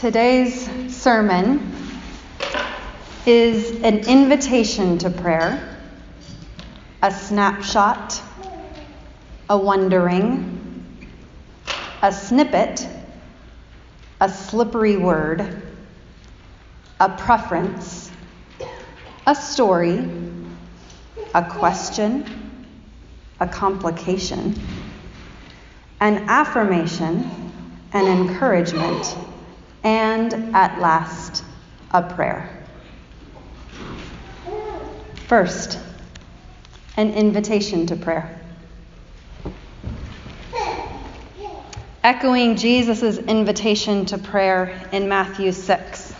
Today's sermon is an invitation to prayer, a snapshot, a wondering, a snippet, a slippery word, a preference, a story, a question, a complication, an affirmation, an encouragement, and at last, a prayer. First, an invitation to prayer. Echoing Jesus' invitation to prayer in Matthew 6.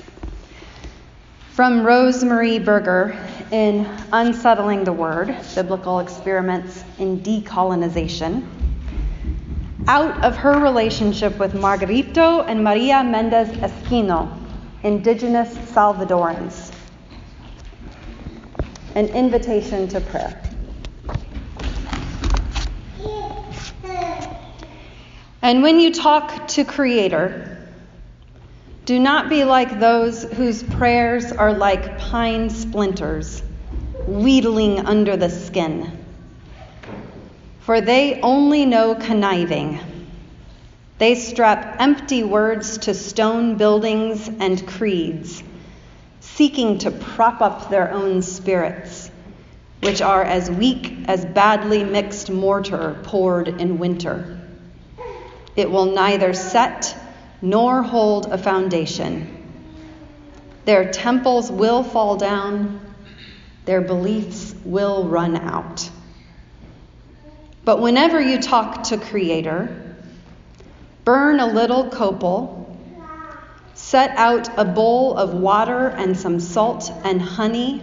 From Rose Marie Berger in Unsettling the Word Biblical Experiments in Decolonization out of her relationship with Margarito and Maria Mendez Esquino, indigenous Salvadorans. An invitation to prayer. And when you talk to Creator, do not be like those whose prayers are like pine splinters, wheedling under the skin for they only know conniving. They strap empty words to stone buildings and creeds, seeking to prop up their own spirits, which are as weak as badly mixed mortar poured in winter. It will neither set nor hold a foundation. Their temples will fall down, their beliefs will run out. But whenever you talk to Creator, burn a little copal, set out a bowl of water and some salt and honey,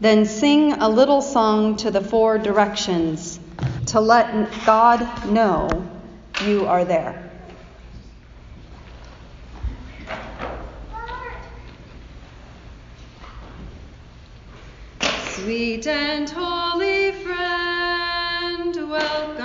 then sing a little song to the four directions to let God know you are there. Sweet and holy friend welcome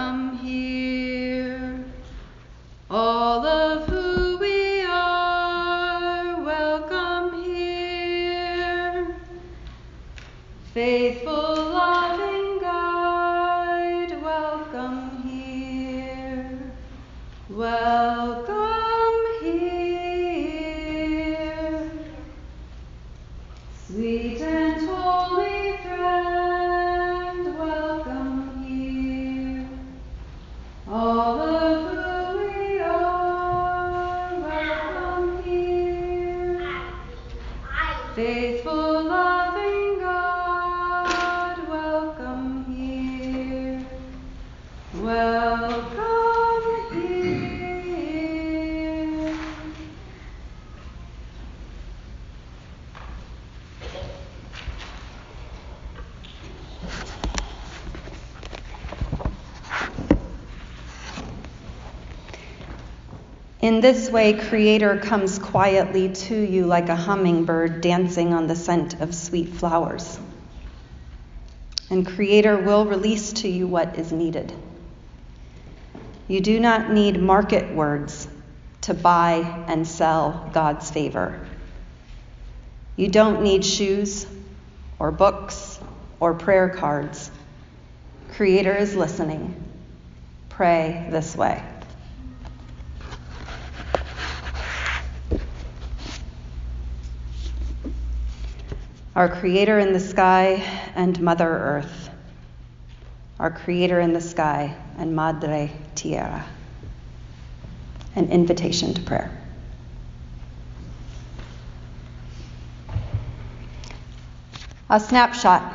In this way, Creator comes quietly to you like a hummingbird dancing on the scent of sweet flowers. And Creator will release to you what is needed. You do not need market words to buy and sell God's favor. You don't need shoes or books or prayer cards. Creator is listening. Pray this way. Our Creator in the sky and Mother Earth, our Creator in the sky and Madre Tierra. An invitation to prayer. A snapshot.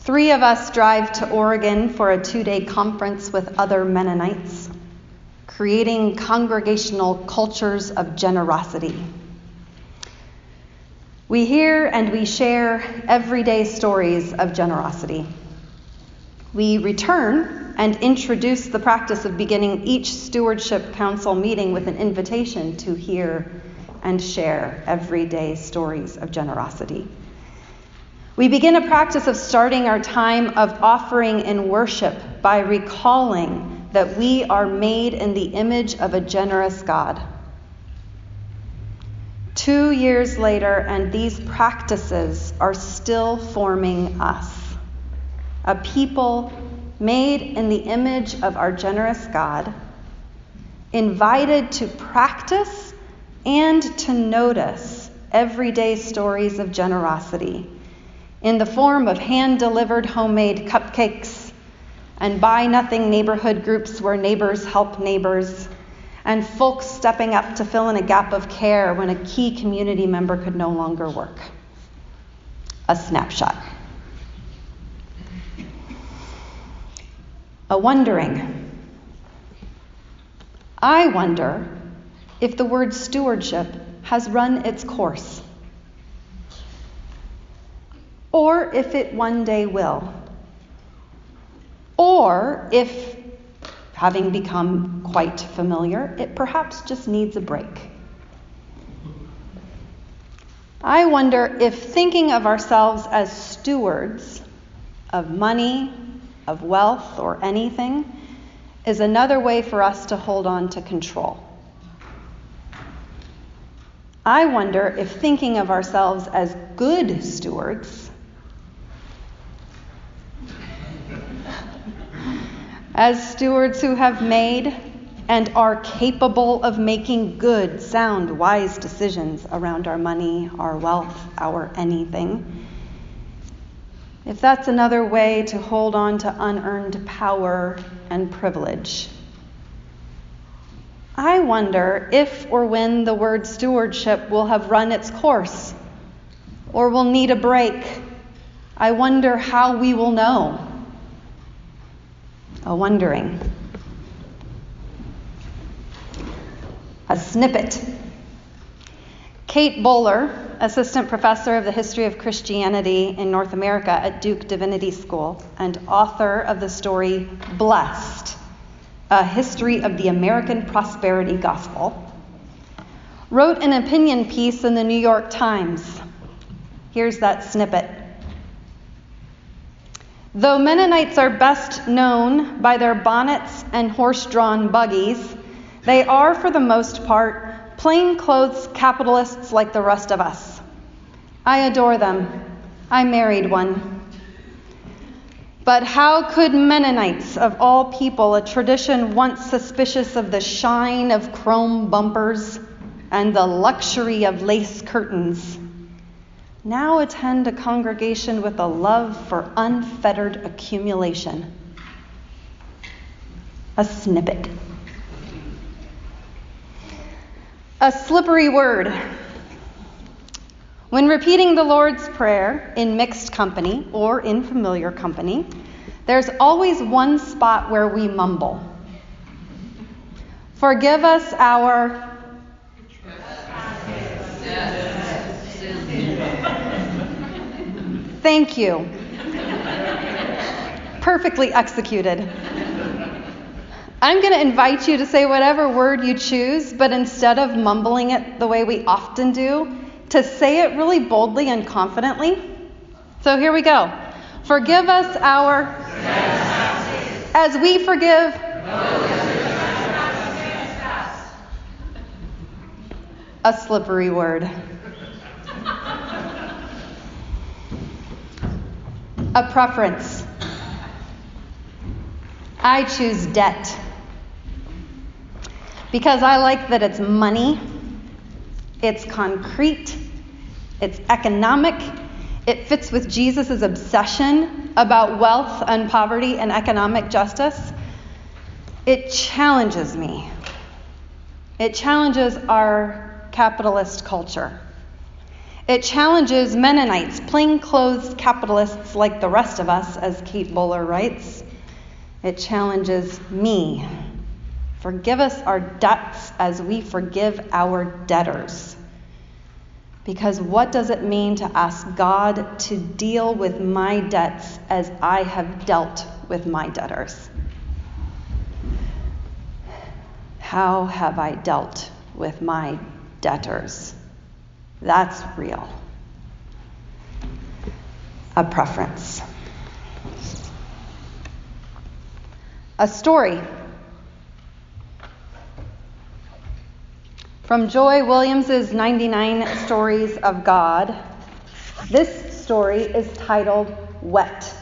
Three of us drive to Oregon for a two day conference with other Mennonites, creating congregational cultures of generosity we hear and we share everyday stories of generosity. We return and introduce the practice of beginning each Stewardship Council meeting with an invitation to hear and share everyday stories of generosity. We begin a practice of starting our time of offering in worship by recalling that we are made in the image of a generous God. Two years later, and these practices are still forming us. A people made in the image of our generous God, invited to practice and to notice everyday stories of generosity in the form of hand delivered homemade cupcakes and buy nothing neighborhood groups where neighbors help neighbors, and folks stepping up to fill in a gap of care when a key community member could no longer work. A snapshot. A wondering. I wonder if the word stewardship has run its course, or if it one day will. Or if, having become quite familiar, it perhaps just needs a break. I wonder if thinking of ourselves as stewards of money, of wealth, or anything is another way for us to hold on to control. I wonder if thinking of ourselves as good stewards as stewards who have made and are capable of making good, sound, wise decisions around our money, our wealth, our anything. If that's another way to hold on to unearned power and privilege. I wonder if or when the word stewardship will have run its course or will need a break. I wonder how we will know a wondering. A snippet. Kate Bowler, assistant professor of the history of Christianity in North America at Duke Divinity School and author of the story Blessed, a history of the American prosperity gospel, wrote an opinion piece in the New York Times. Here's that snippet. Though Mennonites are best known by their bonnets and horse drawn buggies, they are, for the most part, plain-clothes capitalists like the rest of us. I adore them. I married one. But how could Mennonites, of all people, a tradition once suspicious of the shine of chrome bumpers and the luxury of lace curtains, now attend a congregation with a love for unfettered accumulation. A snippet. A slippery word. When repeating the Lord's Prayer in mixed company or in familiar company, there's always one spot where we mumble. Forgive us our Thank you. Perfectly executed. I'm going to invite you to say whatever word you choose, but instead of mumbling it the way we often do, to say it really boldly and confidently. So here we go. Forgive us our as we forgive. A slippery word. A preference. I choose debt because I like that it's money, it's concrete, it's economic, it fits with Jesus' obsession about wealth and poverty and economic justice. It challenges me. It challenges our capitalist culture. It challenges Mennonites, plainclothes capitalists like the rest of us, as Kate Bowler writes. It challenges me. Forgive us our debts as we forgive our debtors. Because what does it mean to ask God to deal with my debts as I have dealt with my debtors? How have I dealt with my debtors? That's real. A preference. A story from Joy Williams's 99 Stories of God. This story is titled Wet.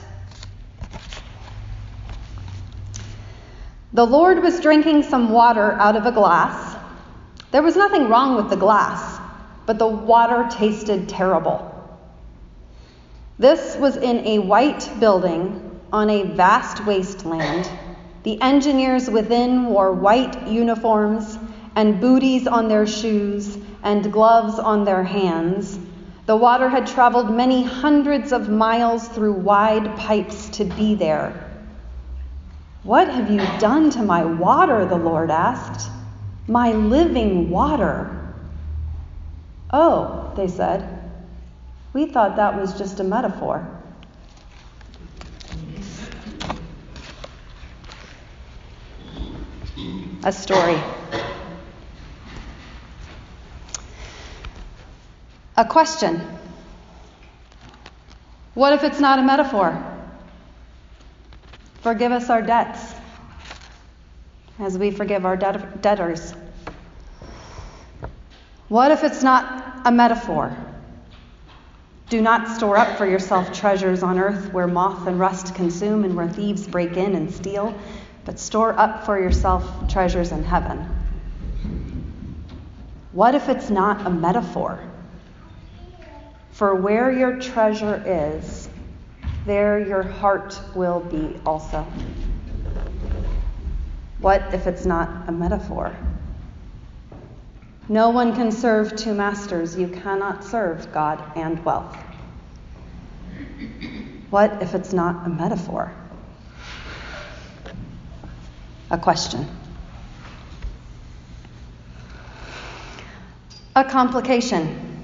The Lord was drinking some water out of a glass. There was nothing wrong with the glass but the water tasted terrible. This was in a white building on a vast wasteland. The engineers within wore white uniforms and booties on their shoes and gloves on their hands. The water had traveled many hundreds of miles through wide pipes to be there. What have you done to my water? the Lord asked. My living water. Oh, they said. We thought that was just a metaphor. A story. A question. What if it's not a metaphor? Forgive us our debts as we forgive our debtors. What if it's not a metaphor? Do not store up for yourself treasures on earth where moth and rust consume and where thieves break in and steal, but store up for yourself treasures in heaven. What if it's not a metaphor? For where your treasure is, there your heart will be also. What if it's not a metaphor? No one can serve two masters. You cannot serve God and wealth. What if it's not a metaphor? A question. A complication.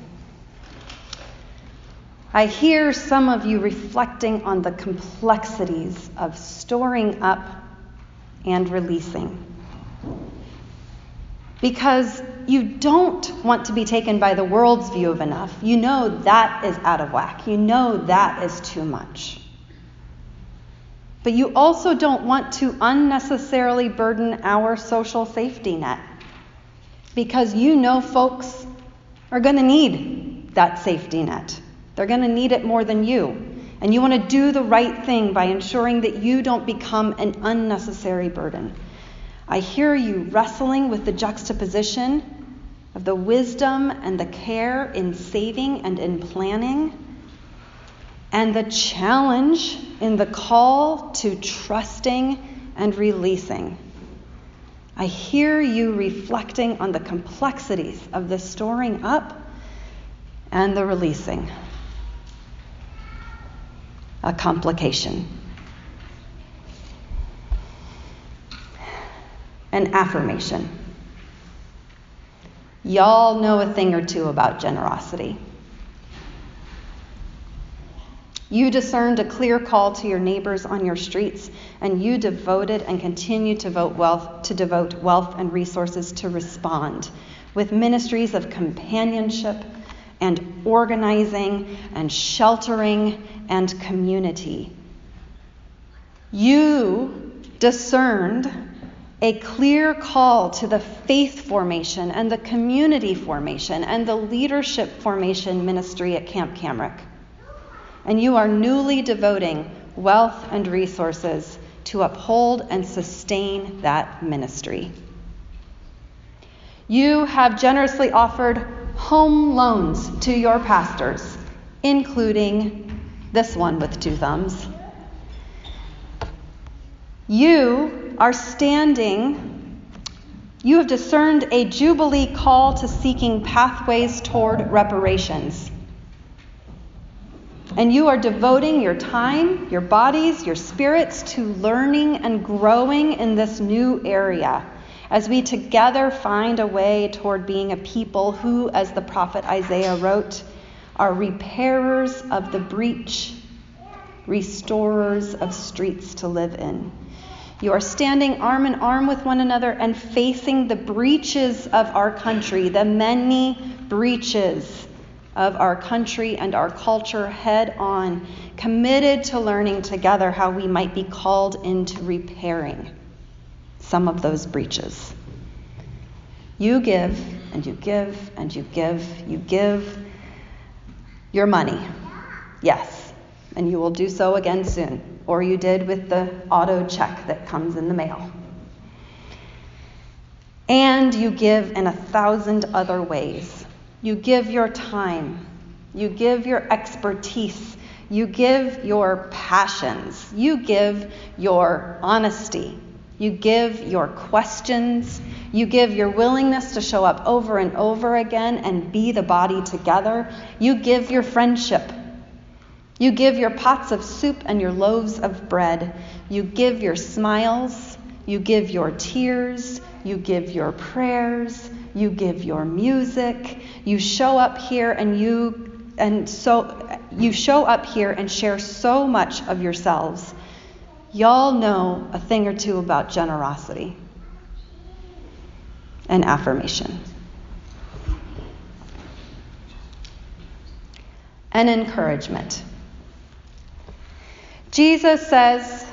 I hear some of you reflecting on the complexities of storing up and releasing. Because you don't want to be taken by the world's view of enough. You know that is out of whack. You know that is too much. But you also don't want to unnecessarily burden our social safety net. Because you know folks are going to need that safety net. They're going to need it more than you. And you want to do the right thing by ensuring that you don't become an unnecessary burden. I hear you wrestling with the juxtaposition of the wisdom and the care in saving and in planning, and the challenge in the call to trusting and releasing. I hear you reflecting on the complexities of the storing up and the releasing a complication. An affirmation. Y'all know a thing or two about generosity. You discerned a clear call to your neighbors on your streets, and you devoted and continue to wealth to devote wealth and resources to respond with ministries of companionship and organizing and sheltering and community. You discerned a clear call to the faith formation and the community formation and the leadership formation ministry at Camp Camrec. And you are newly devoting wealth and resources to uphold and sustain that ministry. You have generously offered home loans to your pastors, including this one with two thumbs. You are standing, you have discerned a Jubilee call to seeking pathways toward reparations. And you are devoting your time, your bodies, your spirits to learning and growing in this new area as we together find a way toward being a people who, as the prophet Isaiah wrote, are repairers of the breach, restorers of streets to live in. You are standing arm in arm with one another and facing the breaches of our country, the many breaches of our country and our culture head on, committed to learning together how we might be called into repairing some of those breaches. You give and you give and you give, you give your money. Yes, and you will do so again soon, or you did with the auto check that comes in the mail. And you give in a thousand other ways. You give your time, you give your expertise, you give your passions, you give your honesty, you give your questions, you give your willingness to show up over and over again and be the body together. You give your friendship. You give your pots of soup and your loaves of bread. You give your smiles. You give your tears. You give your prayers. You give your music. You show up here and you and so you show up here and share so much of yourselves. Y'all know a thing or two about generosity and affirmation. And encouragement. Jesus says,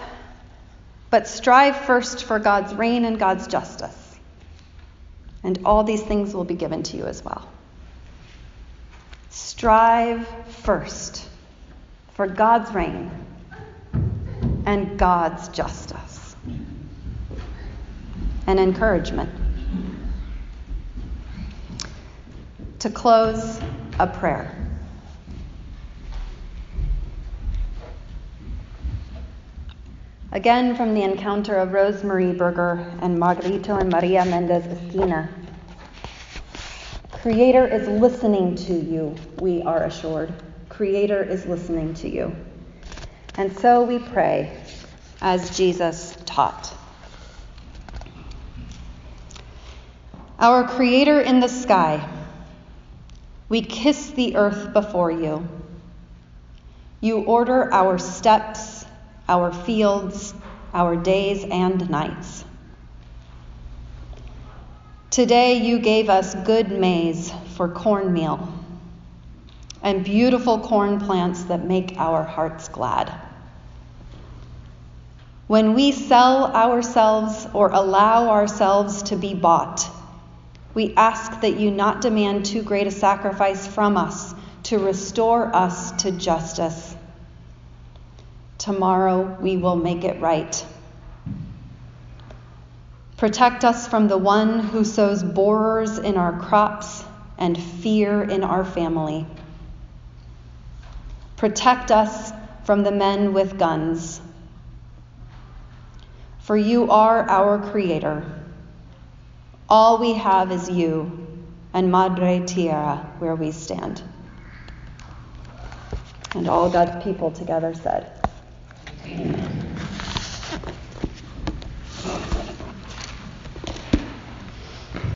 but strive first for God's reign and God's justice, and all these things will be given to you as well. Strive first for God's reign and God's justice. And encouragement. To close, a prayer. Again, from the encounter of Rose Marie Berger and Margarito and Maria Mendez Esquina. Creator is listening to you, we are assured. Creator is listening to you. And so we pray as Jesus taught. Our Creator in the sky, we kiss the earth before you. You order our steps, our fields, our days and nights. Today you gave us good maize for cornmeal and beautiful corn plants that make our hearts glad. When we sell ourselves or allow ourselves to be bought, we ask that you not demand too great a sacrifice from us to restore us to justice. Tomorrow we will make it right. Protect us from the one who sows borers in our crops and fear in our family. Protect us from the men with guns. For you are our Creator. All we have is you and Madre Tierra, where we stand. And all God's people together said, Amen.